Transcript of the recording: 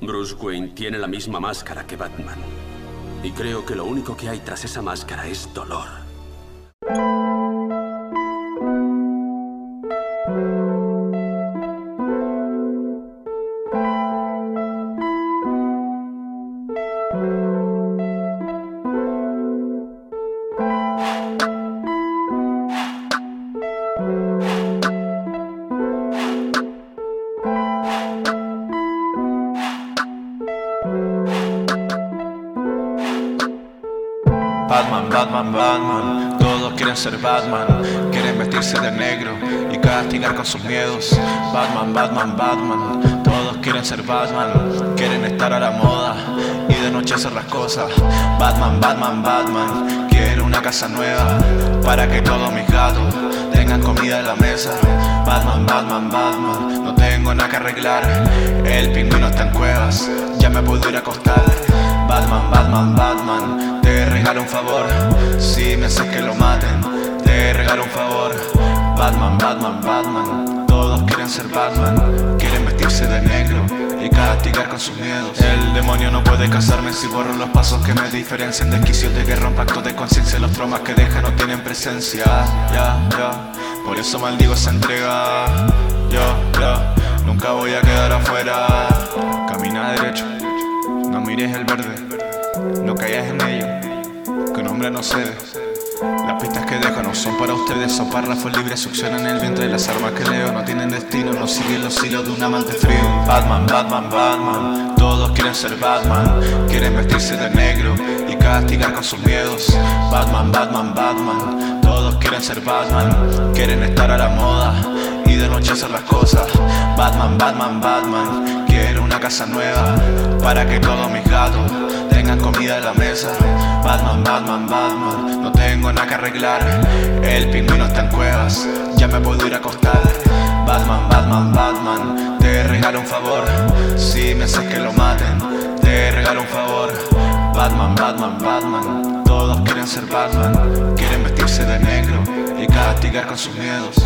Bruce Wayne tiene la misma máscara que Batman. Y creo que lo único que hay tras esa máscara es dolor. Batman, Batman, Batman, todos quieren ser Batman, quieren vestirse de negro y castigar con sus miedos. Batman, Batman, Batman, todos quieren ser Batman, quieren estar a la moda y de noche hacer las cosas. Batman, Batman, Batman, quiero una casa nueva para que todos mis gatos tengan comida en la mesa. Batman, Batman, Batman, no tengo nada que arreglar, el pingüino está en cuevas, ya me puedo ir a acostar. Batman, Batman, Batman, Si me haces que lo maten, te regalo un favor. Batman, Batman, Batman, todos quieren ser Batman, quieren vestirse de negro y castigar con sus miedos. El demonio no puede casarme si borro los pasos que me diferencian. Desquicios de guerra, un pacto de conciencia. Los traumas que dejan no tienen presencia. Ya, ya, por eso maldigo esa entrega. Yo, ya, nunca voy a quedar afuera. Camina derecho. No mires el verde, no caigas en ello, que un hombre no cede. Las pistas que dejo no son para ustedes, son párrafos libres, succionan el vientre. Las armas que leo no tienen destino, no siguen los hilos de un amante frío. Batman, Batman, Batman, todos quieren ser Batman, quieren vestirse de negro y castigar con sus miedos. Batman, Batman, Batman, todos quieren ser Batman, quieren estar a la moda y de noche hacer las cosas. Batman, Batman, Batman, quiero una casa nueva para que todos mis gatos comida en la mesa. Batman, Batman, Batman, no tengo nada que arreglar. El pingüino está en cuevas, ya me puedo ir a acostar. Batman, Batman, Batman, te regalo un favor. Si me haces que lo maten, te regalo un favor. Batman, Batman, Batman, todos quieren ser Batman, quieren vestirse de negro y castigar con sus miedos.